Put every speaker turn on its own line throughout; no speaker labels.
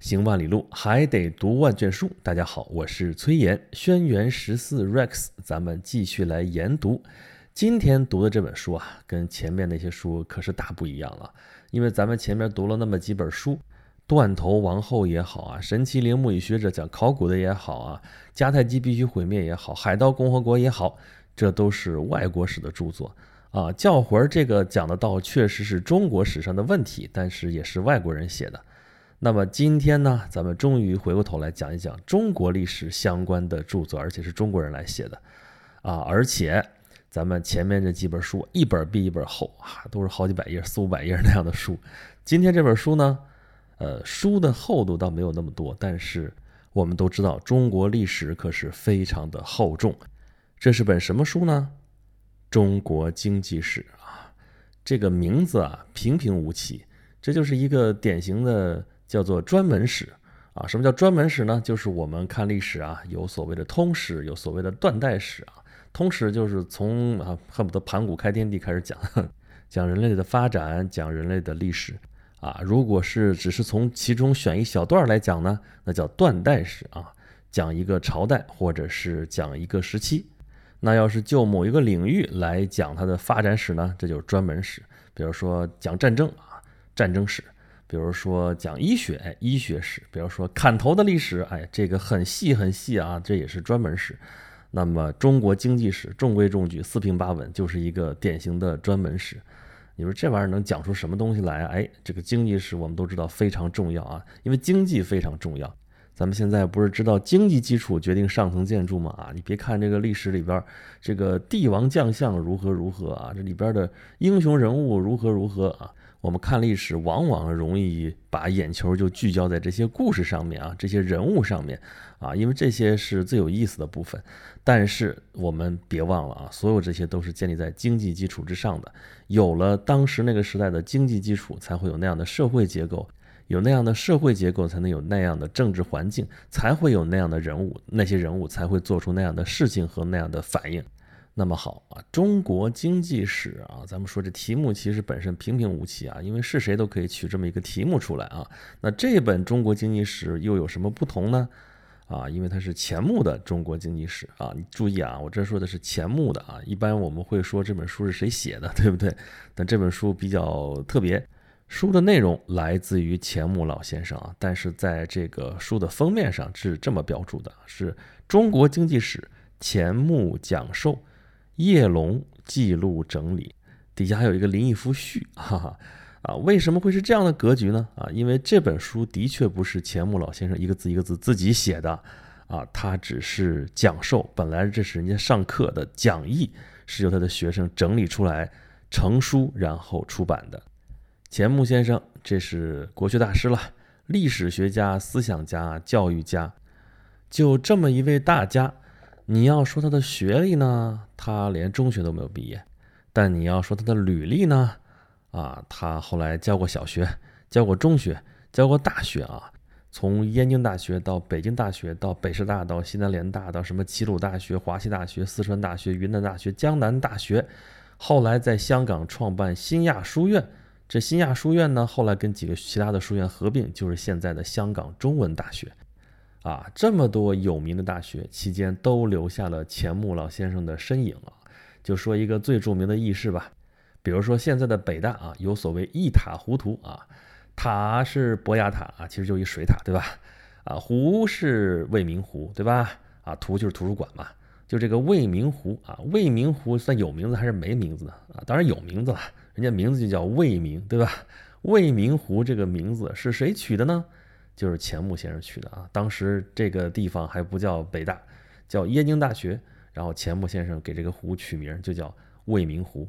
行万里路，还得读万卷书。大家好，我是崔岩，轩辕十四 Rex，咱们继续来研读。今天读的这本书啊，跟前面那些书可是大不一样了。因为咱们前面读了那么几本书，断头王后也好啊，神奇陵墓与学者讲考古的也好啊，迦太基必须毁灭也好，海盗共和国也好，这都是外国史的著作啊。教魂这个讲的倒确实是中国史上的问题，但是也是外国人写的。那么今天呢，咱们终于回过头来讲一讲中国历史相关的著作，而且是中国人来写的，啊，而且咱们前面这几本书一本比一本厚啊，都是好几百页、四五百页那样的书。今天这本书呢，呃，书的厚度倒没有那么多，但是我们都知道中国历史可是非常的厚重。这是本什么书呢？中国经济史啊，这个名字啊平平无奇，这就是一个典型的。叫做专门史啊，什么叫专门史呢？就是我们看历史啊，有所谓的通史，有所谓的断代史啊。通史就是从啊恨不得盘古开天地开始讲，讲人类的发展，讲人类的历史啊。如果是只是从其中选一小段来讲呢，那叫断代史啊，讲一个朝代或者是讲一个时期。那要是就某一个领域来讲它的发展史呢，这就是专门史。比如说讲战争啊，战争史。比如说讲医学，哎，医学史；比如说砍头的历史，哎，这个很细很细啊，这也是专门史。那么中国经济史中规中矩，四平八稳，就是一个典型的专门史。你说这玩意儿能讲出什么东西来啊？哎，这个经济史我们都知道非常重要啊，因为经济非常重要。咱们现在不是知道经济基础决定上层建筑吗？啊，你别看这个历史里边这个帝王将相如何如何啊，这里边的英雄人物如何如何啊。我们看历史，往往容易把眼球就聚焦在这些故事上面啊，这些人物上面啊，因为这些是最有意思的部分。但是我们别忘了啊，所有这些都是建立在经济基础之上的。有了当时那个时代的经济基础，才会有那样的社会结构，有那样的社会结构，才能有那样的政治环境，才会有那样的人物，那些人物才会做出那样的事情和那样的反应。那么好啊，中国经济史啊，咱们说这题目其实本身平平无奇啊，因为是谁都可以取这么一个题目出来啊。那这本中国经济史又有什么不同呢？啊，因为它是钱穆的中国经济史啊。你注意啊，我这说的是钱穆的啊。一般我们会说这本书是谁写的，对不对？但这本书比较特别，书的内容来自于钱穆老先生啊，但是在这个书的封面上是这么标注的：是中国经济史钱穆讲授。叶龙记录整理，底下还有一个林毅夫序，哈哈，啊，为什么会是这样的格局呢？啊，因为这本书的确不是钱穆老先生一个字一个字自己写的，啊，他只是讲授，本来这是人家上课的讲义，是由他的学生整理出来成书，然后出版的。钱穆先生，这是国学大师了，历史学家、思想家、教育家，就这么一位大家。你要说他的学历呢，他连中学都没有毕业；但你要说他的履历呢，啊，他后来教过小学，教过中学，教过大学啊，从燕京大学到北京大学，到北师大，到西南联大，到什么齐鲁大学、华西大学、四川大学、云南大学、江南大学，后来在香港创办新亚书院。这新亚书院呢，后来跟几个其他的书院合并，就是现在的香港中文大学。啊，这么多有名的大学期间都留下了钱穆老先生的身影啊。就说一个最著名的轶事吧，比如说现在的北大啊，有所谓一塔糊涂啊，塔是博雅塔啊，其实就一水塔，对吧？啊，湖是未名湖，对吧？啊，图就是图书馆嘛，就这个未名湖啊，未名湖算有名字还是没名字呢啊？当然有名字了，人家名字就叫未名，对吧？未名湖这个名字是谁取的呢？就是钱穆先生取的啊，当时这个地方还不叫北大，叫燕京大学。然后钱穆先生给这个湖取名就叫未名湖。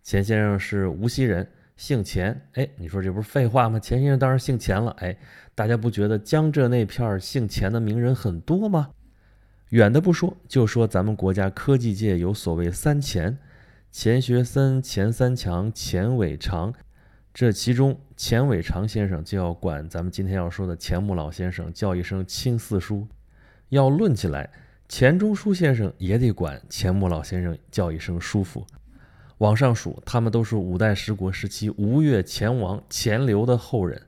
钱先生是无锡人，姓钱。哎，你说这不是废话吗？钱先生当然姓钱了。哎，大家不觉得江浙那片儿姓钱的名人很多吗？远的不说，就说咱们国家科技界有所谓三钱：钱学森、钱三强、钱伟长。这其中，钱伟长先生就要管咱们今天要说的钱穆老先生叫一声亲四叔；要论起来，钱钟书先生也得管钱穆老先生叫一声叔父。往上数，他们都是五代十国时期吴越钱王钱镠的后人。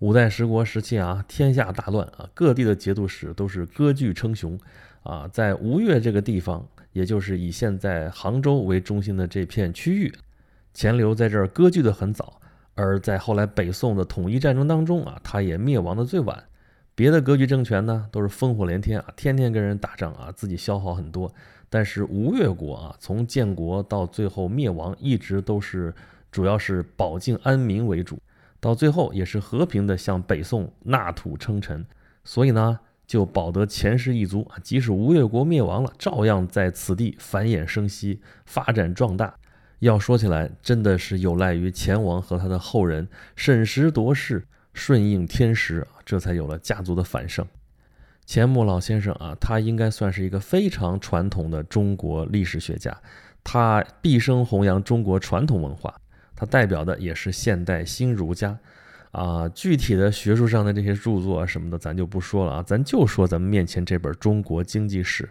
五代十国时期啊，天下大乱啊，各地的节度使都是割据称雄啊。在吴越这个地方，也就是以现在杭州为中心的这片区域，钱镠在这儿割据的很早。而在后来北宋的统一战争当中啊，他也灭亡的最晚。别的割据政权呢，都是烽火连天啊，天天跟人打仗啊，自己消耗很多。但是吴越国啊，从建国到最后灭亡，一直都是主要是保境安民为主，到最后也是和平的向北宋纳土称臣。所以呢，就保得前世一族啊，即使吴越国灭亡了，照样在此地繁衍生息，发展壮大。要说起来，真的是有赖于钱王和他的后人审时度势、顺应天时啊，这才有了家族的繁盛。钱穆老先生啊，他应该算是一个非常传统的中国历史学家，他毕生弘扬中国传统文化，他代表的也是现代新儒家啊。具体的学术上的这些著作什么的，咱就不说了啊，咱就说咱们面前这本《中国经济史》。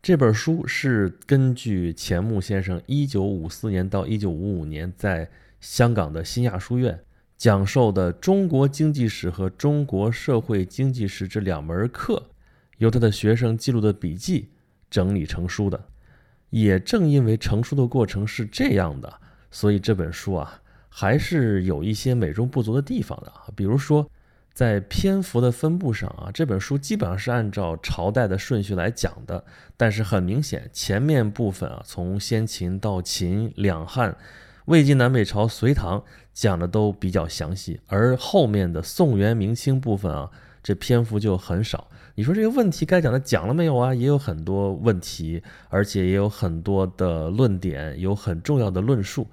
这本书是根据钱穆先生1954年到1955年在香港的新亚书院讲授的中国经济史和中国社会经济史这两门课，由他的学生记录的笔记整理成书的。也正因为成书的过程是这样的，所以这本书啊还是有一些美中不足的地方的比如说。在篇幅的分布上啊，这本书基本上是按照朝代的顺序来讲的。但是很明显，前面部分啊，从先秦到秦、两汉、魏晋南北朝、隋唐讲的都比较详细，而后面的宋元明清部分啊，这篇幅就很少。你说这个问题该讲的讲了没有啊？也有很多问题，而且也有很多的论点，有很重要的论述。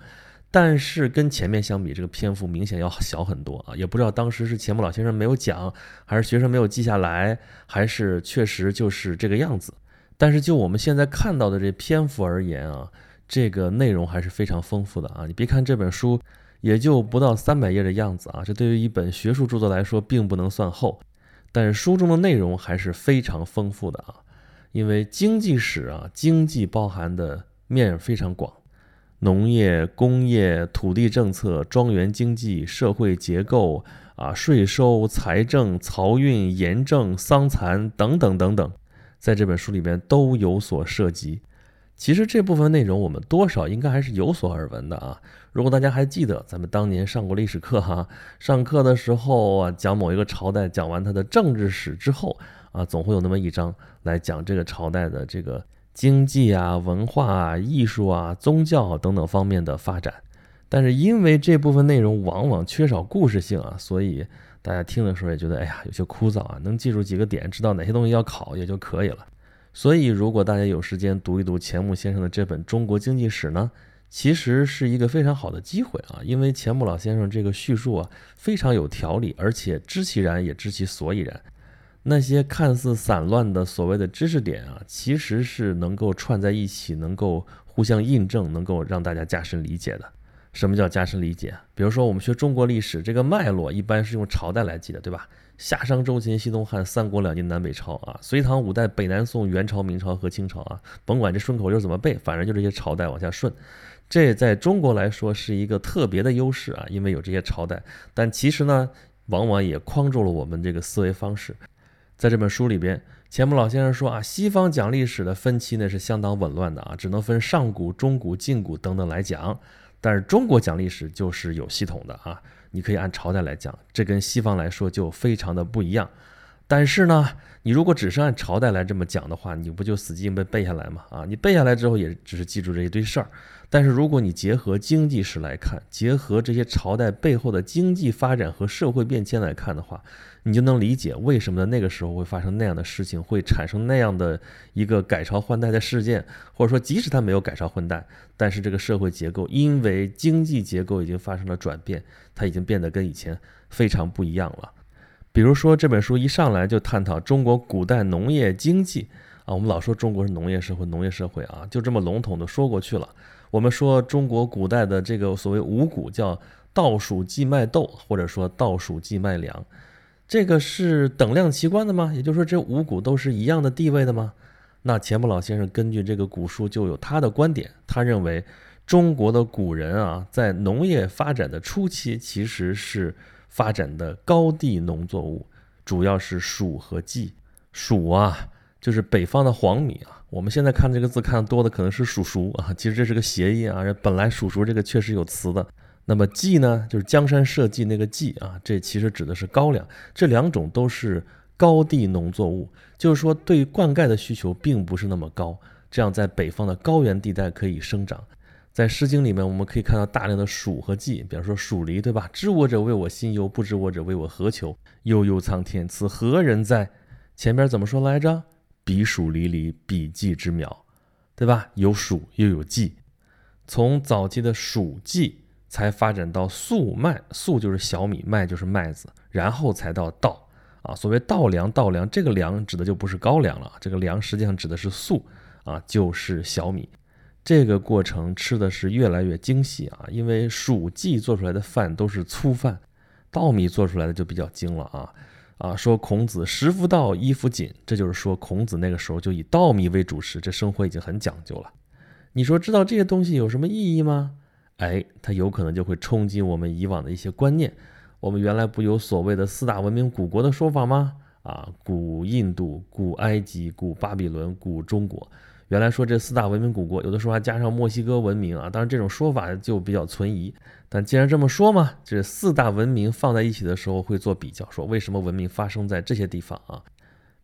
但是跟前面相比，这个篇幅明显要小很多啊！也不知道当时是钱穆老先生没有讲，还是学生没有记下来，还是确实就是这个样子。但是就我们现在看到的这篇幅而言啊，这个内容还是非常丰富的啊！你别看这本书也就不到三百页的样子啊，这对于一本学术著作来说并不能算厚，但是书中的内容还是非常丰富的啊！因为经济史啊，经济包含的面非常广。农业、工业、土地政策、庄园经济、社会结构啊、税收、财政、漕运、盐政、桑蚕等等等等，在这本书里面都有所涉及。其实这部分内容我们多少应该还是有所耳闻的啊。如果大家还记得咱们当年上过历史课哈，上课的时候啊，讲某一个朝代，讲完它的政治史之后啊，总会有那么一章来讲这个朝代的这个。经济啊、文化啊、艺术啊、宗教等等方面的发展，但是因为这部分内容往往缺少故事性啊，所以大家听的时候也觉得哎呀有些枯燥啊，能记住几个点，知道哪些东西要考也就可以了。所以如果大家有时间读一读钱穆先生的这本《中国经济史》呢，其实是一个非常好的机会啊，因为钱穆老先生这个叙述啊非常有条理，而且知其然也知其所以然。那些看似散乱的所谓的知识点啊，其实是能够串在一起，能够互相印证，能够让大家加深理解的。什么叫加深理解？比如说我们学中国历史，这个脉络一般是用朝代来记的，对吧？夏商周秦西东汉三国两晋南北朝啊，隋唐五代北南宋元朝明朝和清朝啊，甭管这顺口溜怎么背，反正就这些朝代往下顺。这在中国来说是一个特别的优势啊，因为有这些朝代。但其实呢，往往也框住了我们这个思维方式。在这本书里边，钱穆老先生说啊，西方讲历史的分期呢是相当紊乱的啊，只能分上古、中古、近古等等来讲。但是中国讲历史就是有系统的啊，你可以按朝代来讲，这跟西方来说就非常的不一样。但是呢，你如果只是按朝代来这么讲的话，你不就死记硬背背下来吗？啊，你背下来之后也只是记住这一堆事儿。但是如果你结合经济史来看，结合这些朝代背后的经济发展和社会变迁来看的话，你就能理解为什么在那个时候会发生那样的事情，会产生那样的一个改朝换代的事件，或者说即使它没有改朝换代，但是这个社会结构因为经济结构已经发生了转变，它已经变得跟以前非常不一样了。比如说这本书一上来就探讨中国古代农业经济啊，我们老说中国是农业社会，农业社会啊，就这么笼统的说过去了。我们说中国古代的这个所谓五谷叫稻黍稷麦豆，或者说稻黍稷麦粮。这个是等量齐观的吗？也就是说，这五谷都是一样的地位的吗？那钱穆老先生根据这个古书就有他的观点，他认为中国的古人啊，在农业发展的初期其实是发展的高地农作物，主要是黍和稷。黍啊，就是北方的黄米啊。我们现在看这个字看的多的可能是黍熟啊，其实这是个谐音啊。本来黍熟这个确实有词的。那么稷呢，就是江山社稷那个稷啊，这其实指的是高粱。这两种都是高地农作物，就是说对灌溉的需求并不是那么高，这样在北方的高原地带可以生长。在《诗经》里面，我们可以看到大量的黍和稷，比方说黍离，对吧？知我者为我心忧，不知我者为我何求？悠悠苍天，此何人哉？前边怎么说来着？彼黍离离，彼稷之苗，对吧？有黍又有稷，从早期的黍稷。才发展到粟麦，粟就是小米，麦就是麦子，然后才到稻啊。所谓稻粮，稻粮这个粮指的就不是高粱了，这个粮实际上指的是粟啊，就是小米。这个过程吃的是越来越精细啊，因为黍稷做出来的饭都是粗饭，稻米做出来的就比较精了啊啊。说孔子食夫稻，衣服锦，这就是说孔子那个时候就以稻米为主食，这生活已经很讲究了。你说知道这些东西有什么意义吗？哎，它有可能就会冲击我们以往的一些观念。我们原来不有所谓的四大文明古国的说法吗？啊，古印度、古埃及、古巴比伦、古中国。原来说这四大文明古国，有的时候还加上墨西哥文明啊。当然，这种说法就比较存疑。但既然这么说嘛，这四大文明放在一起的时候会做比较，说为什么文明发生在这些地方啊？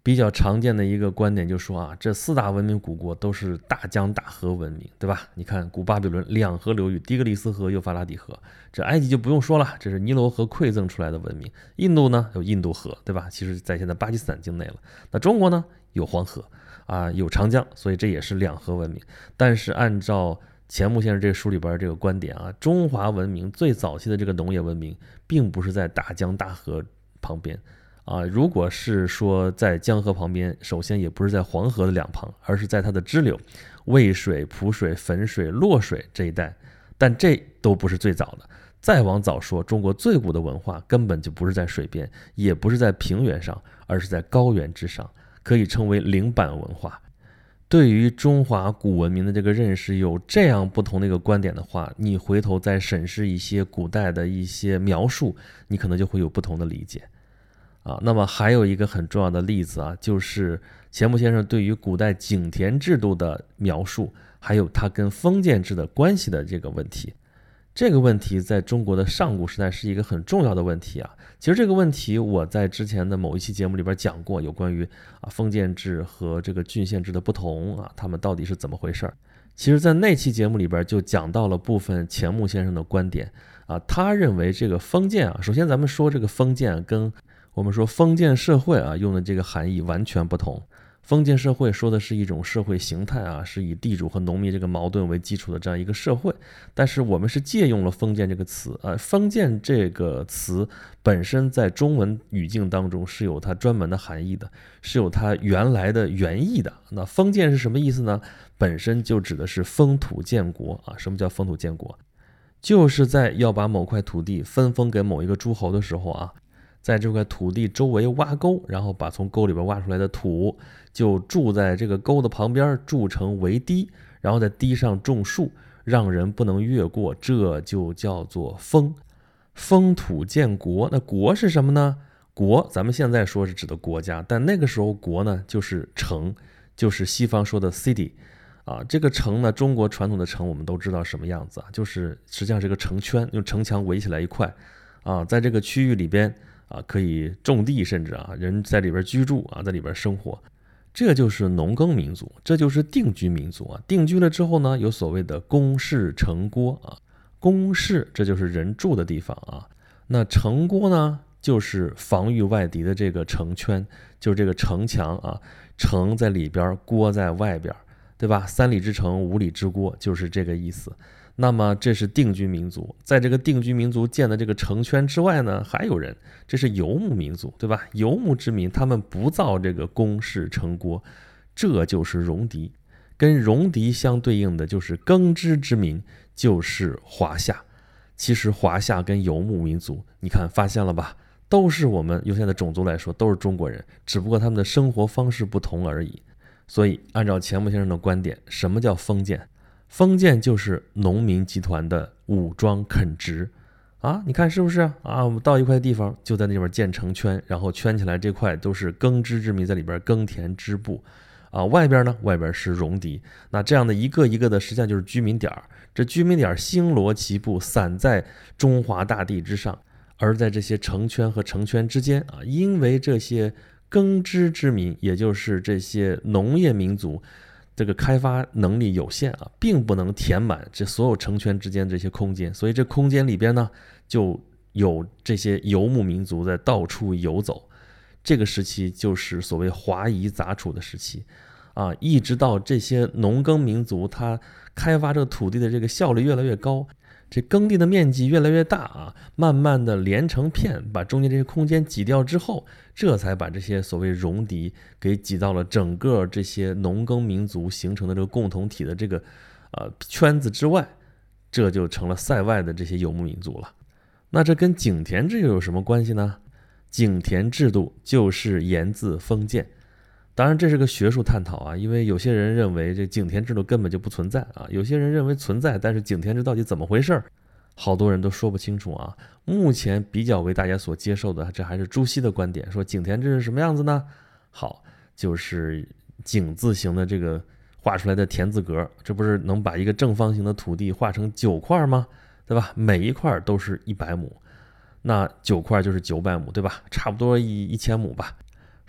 比较常见的一个观点就是说啊，这四大文明古国都是大江大河文明，对吧？你看古巴比伦两河流域，底格里斯河、幼发拉底河。这埃及就不用说了，这是尼罗河馈赠出来的文明。印度呢有印度河，对吧？其实在现在巴基斯坦境内了。那中国呢有黄河啊，有长江，所以这也是两河文明。但是按照钱穆先生这个书里边这个观点啊，中华文明最早期的这个农业文明，并不是在大江大河旁边。啊，如果是说在江河旁边，首先也不是在黄河的两旁，而是在它的支流，渭水、蒲水、汾水、洛水这一带。但这都不是最早的，再往早说，中国最古的文化根本就不是在水边，也不是在平原上，而是在高原之上，可以称为灵板文化。对于中华古文明的这个认识有这样不同的一个观点的话，你回头再审视一些古代的一些描述，你可能就会有不同的理解。啊，那么还有一个很重要的例子啊，就是钱穆先生对于古代井田制度的描述，还有他跟封建制的关系的这个问题。这个问题在中国的上古时代是一个很重要的问题啊。其实这个问题我在之前的某一期节目里边讲过，有关于啊封建制和这个郡县制的不同啊，他们到底是怎么回事儿。其实，在那期节目里边就讲到了部分钱穆先生的观点啊，他认为这个封建啊，首先咱们说这个封建跟我们说封建社会啊，用的这个含义完全不同。封建社会说的是一种社会形态啊，是以地主和农民这个矛盾为基础的这样一个社会。但是我们是借用了封建这个词啊，封建这个词本身在中文语境当中是有它专门的含义的，是有它原来的原意的。那封建是什么意思呢？本身就指的是封土建国啊。什么叫封土建国？就是在要把某块土地分封给某一个诸侯的时候啊。在这块土地周围挖沟，然后把从沟里边挖出来的土就筑在这个沟的旁边，筑成围堤，然后在堤上种树，让人不能越过，这就叫做封。封土建国，那国是什么呢？国，咱们现在说是指的国家，但那个时候国呢，就是城，就是西方说的 city 啊。这个城呢，中国传统的城我们都知道什么样子啊，就是实际上是个城圈，用城墙围起来一块啊，在这个区域里边。啊，可以种地，甚至啊，人在里边居住啊，在里边生活，这就是农耕民族，这就是定居民族啊。定居了之后呢，有所谓的宫室城郭啊，宫室这就是人住的地方啊。那城郭呢，就是防御外敌的这个城圈，就是这个城墙啊，城在里边，郭在外边，对吧？三里之城，五里之郭，就是这个意思。那么这是定居民族，在这个定居民族建的这个城圈之外呢，还有人，这是游牧民族，对吧？游牧之民，他们不造这个宫室城郭，这就是戎狄。跟戎狄相对应的就是耕织之民，就是华夏。其实华夏跟游牧民族，你看发现了吧？都是我们用现在种族来说，都是中国人，只不过他们的生活方式不同而已。所以，按照钱穆先生的观点，什么叫封建？封建就是农民集团的武装垦殖，啊，你看是不是啊？我们到一块地方，就在那边建成圈，然后圈起来这块都是耕织之民在里边耕田织布，啊，外边呢，外边是戎狄。那这样的一个一个的，实际上就是居民点儿。这居民点星罗棋布，散在中华大地之上。而在这些城圈和城圈之间啊，因为这些耕织之民，也就是这些农业民族。这个开发能力有限啊，并不能填满这所有城圈之间这些空间，所以这空间里边呢，就有这些游牧民族在到处游走。这个时期就是所谓华夷杂处的时期，啊，一直到这些农耕民族他开发这个土地的这个效率越来越高。这耕地的面积越来越大啊，慢慢的连成片，把中间这些空间挤掉之后，这才把这些所谓戎狄给挤到了整个这些农耕民族形成的这个共同体的这个呃圈子之外，这就成了塞外的这些游牧民族了。那这跟井田制又有什么关系呢？井田制度就是源自封建。当然，这是个学术探讨啊，因为有些人认为这井田制度根本就不存在啊，有些人认为存在，但是井田制到底怎么回事儿，好多人都说不清楚啊。目前比较为大家所接受的，这还是朱熹的观点，说井田制是什么样子呢？好，就是井字形的这个画出来的田字格，这不是能把一个正方形的土地画成九块吗？对吧？每一块都是一百亩，那九块就是九百亩，对吧？差不多一一千亩吧。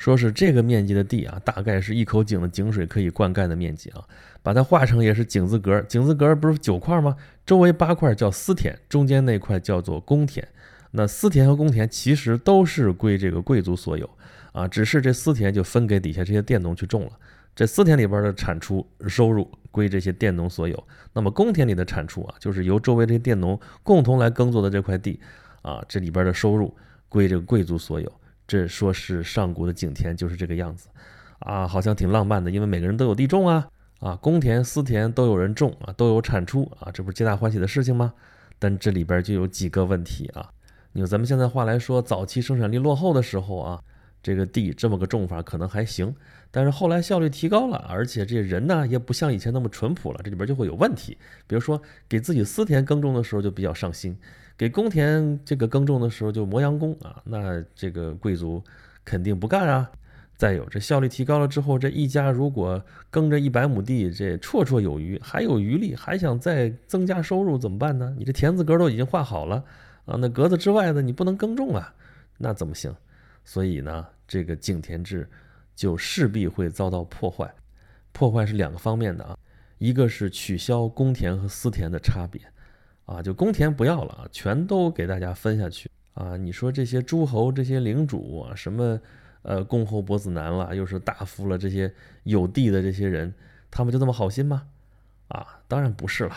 说是这个面积的地啊，大概是一口井的井水可以灌溉的面积啊。把它画成也是井字格，井字格不是九块吗？周围八块叫私田，中间那块叫做公田。那私田和公田其实都是归这个贵族所有啊，只是这私田就分给底下这些佃农去种了。这私田里边的产出收入归这些佃农所有，那么公田里的产出啊，就是由周围这些佃农共同来耕作的这块地啊，这里边的收入归这个贵族所有。这说是上古的井田就是这个样子，啊，好像挺浪漫的，因为每个人都有地种啊，啊，公田私田都有人种啊，都有产出啊，这不是皆大欢喜的事情吗？但这里边就有几个问题啊，用咱们现在话来说，早期生产力落后的时候啊，这个地这么个种法可能还行，但是后来效率提高了，而且这人呢也不像以前那么淳朴了，这里边就会有问题，比如说给自己私田耕种的时候就比较上心。给公田这个耕种的时候就磨洋工啊，那这个贵族肯定不干啊。再有这效率提高了之后，这一家如果耕着一百亩地，这绰绰有余，还有余力，还想再增加收入怎么办呢？你这田字格都已经画好了啊，那格子之外的你不能耕种啊，那怎么行？所以呢，这个井田制就势必会遭到破坏。破坏是两个方面的啊，一个是取消公田和私田的差别。啊，就公田不要了啊，全都给大家分下去啊！你说这些诸侯、这些领主啊，什么呃公侯伯子男了，又是大夫了，这些有地的这些人，他们就这么好心吗？啊，当然不是了。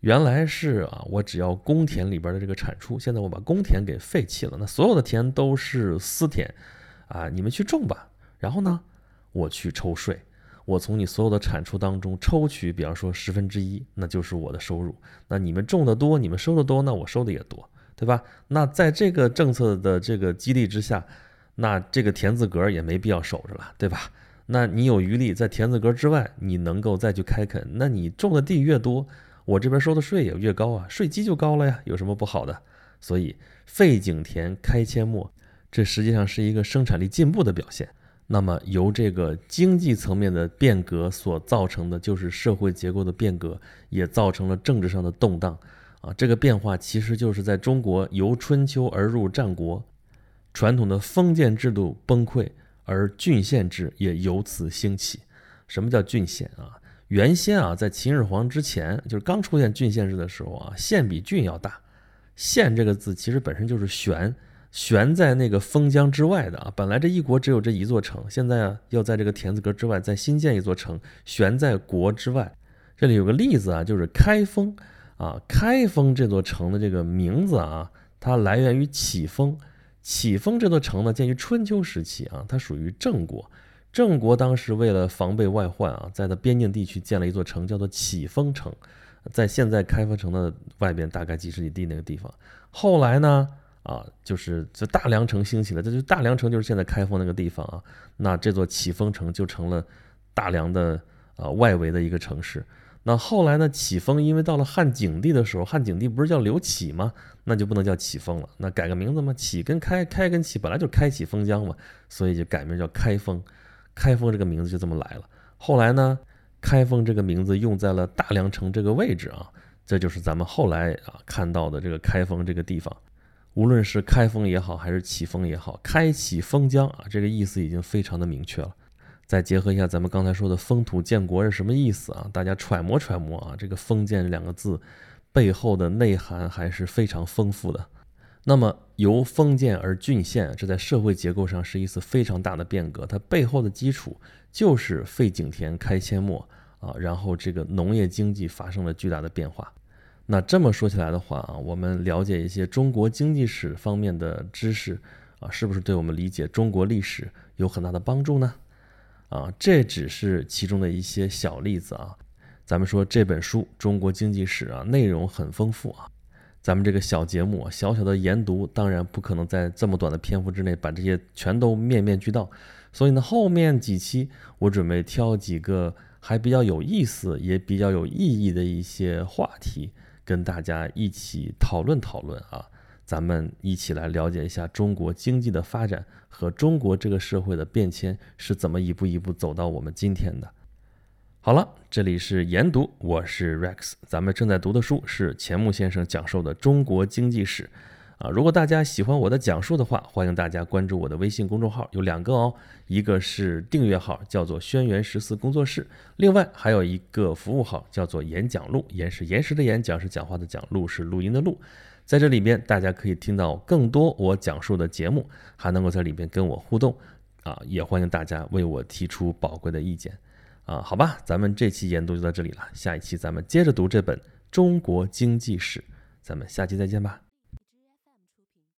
原来是啊，我只要公田里边的这个产出，现在我把公田给废弃了，那所有的田都是私田啊，你们去种吧。然后呢，我去抽税。我从你所有的产出当中抽取，比方说十分之一，那就是我的收入。那你们种的多，你们收的多，那我收的也多，对吧？那在这个政策的这个激励之下，那这个田字格也没必要守着了，对吧？那你有余力在田字格之外，你能够再去开垦，那你种的地越多，我这边收的税也越高啊，税基就高了呀，有什么不好的？所以废井田开阡陌，这实际上是一个生产力进步的表现。那么，由这个经济层面的变革所造成的，就是社会结构的变革，也造成了政治上的动荡。啊，这个变化其实就是在中国由春秋而入战国，传统的封建制度崩溃，而郡县制也由此兴起。什么叫郡县啊？原先啊，在秦始皇之前，就是刚出现郡县制的时候啊，县比郡要大。县这个字其实本身就是悬。悬在那个封疆之外的啊，本来这一国只有这一座城，现在啊要在这个田字格之外再新建一座城，悬在国之外。这里有个例子啊，就是开封啊，开封这座城的这个名字啊，它来源于启封。启封这座城呢，建于春秋时期啊，它属于郑国。郑国当时为了防备外患啊，在它边境地区建了一座城，叫做启封城，在现在开封城的外边大概几十里地那个地方。后来呢？啊，就是这大梁城兴起了，这就大梁城就是现在开封那个地方啊。那这座启封城就成了大梁的啊外围的一个城市。那后来呢，启封因为到了汉景帝的时候，汉景帝不是叫刘启吗？那就不能叫启封了，那改个名字嘛，启跟开，开跟启本来就开启封疆嘛，所以就改名叫开封。开封这个名字就这么来了。后来呢，开封这个名字用在了大梁城这个位置啊，这就是咱们后来啊看到的这个开封这个地方。无论是开封也好，还是启封也好，开启封疆啊，这个意思已经非常的明确了。再结合一下咱们刚才说的封土建国是什么意思啊？大家揣摩揣摩啊，这个封建两个字。背后的内涵还是非常丰富的。那么由封建而郡县，这在社会结构上是一次非常大的变革。它背后的基础就是废井田、开阡陌啊，然后这个农业经济发生了巨大的变化。那这么说起来的话啊，我们了解一些中国经济史方面的知识啊，是不是对我们理解中国历史有很大的帮助呢？啊，这只是其中的一些小例子啊。咱们说这本书《中国经济史》啊，内容很丰富啊。咱们这个小节目小小的研读，当然不可能在这么短的篇幅之内把这些全都面面俱到。所以呢，后面几期我准备挑几个还比较有意思、也比较有意义的一些话题，跟大家一起讨论讨论啊。咱们一起来了解一下中国经济的发展和中国这个社会的变迁是怎么一步一步走到我们今天的。好了，这里是研读，我是 Rex。咱们正在读的书是钱穆先生讲授的《中国经济史》啊。如果大家喜欢我的讲述的话，欢迎大家关注我的微信公众号，有两个哦，一个是订阅号，叫做“轩辕十四工作室”，另外还有一个服务号，叫做“演讲录”。演是延时的演，讲是讲话的讲，录是录音的录。在这里边，大家可以听到更多我讲述的节目，还能够在里边跟我互动啊。也欢迎大家为我提出宝贵的意见。啊，好吧，咱们这期研读就到这里了，下一期咱们接着读这本《中国经济史》，咱们下期再见吧。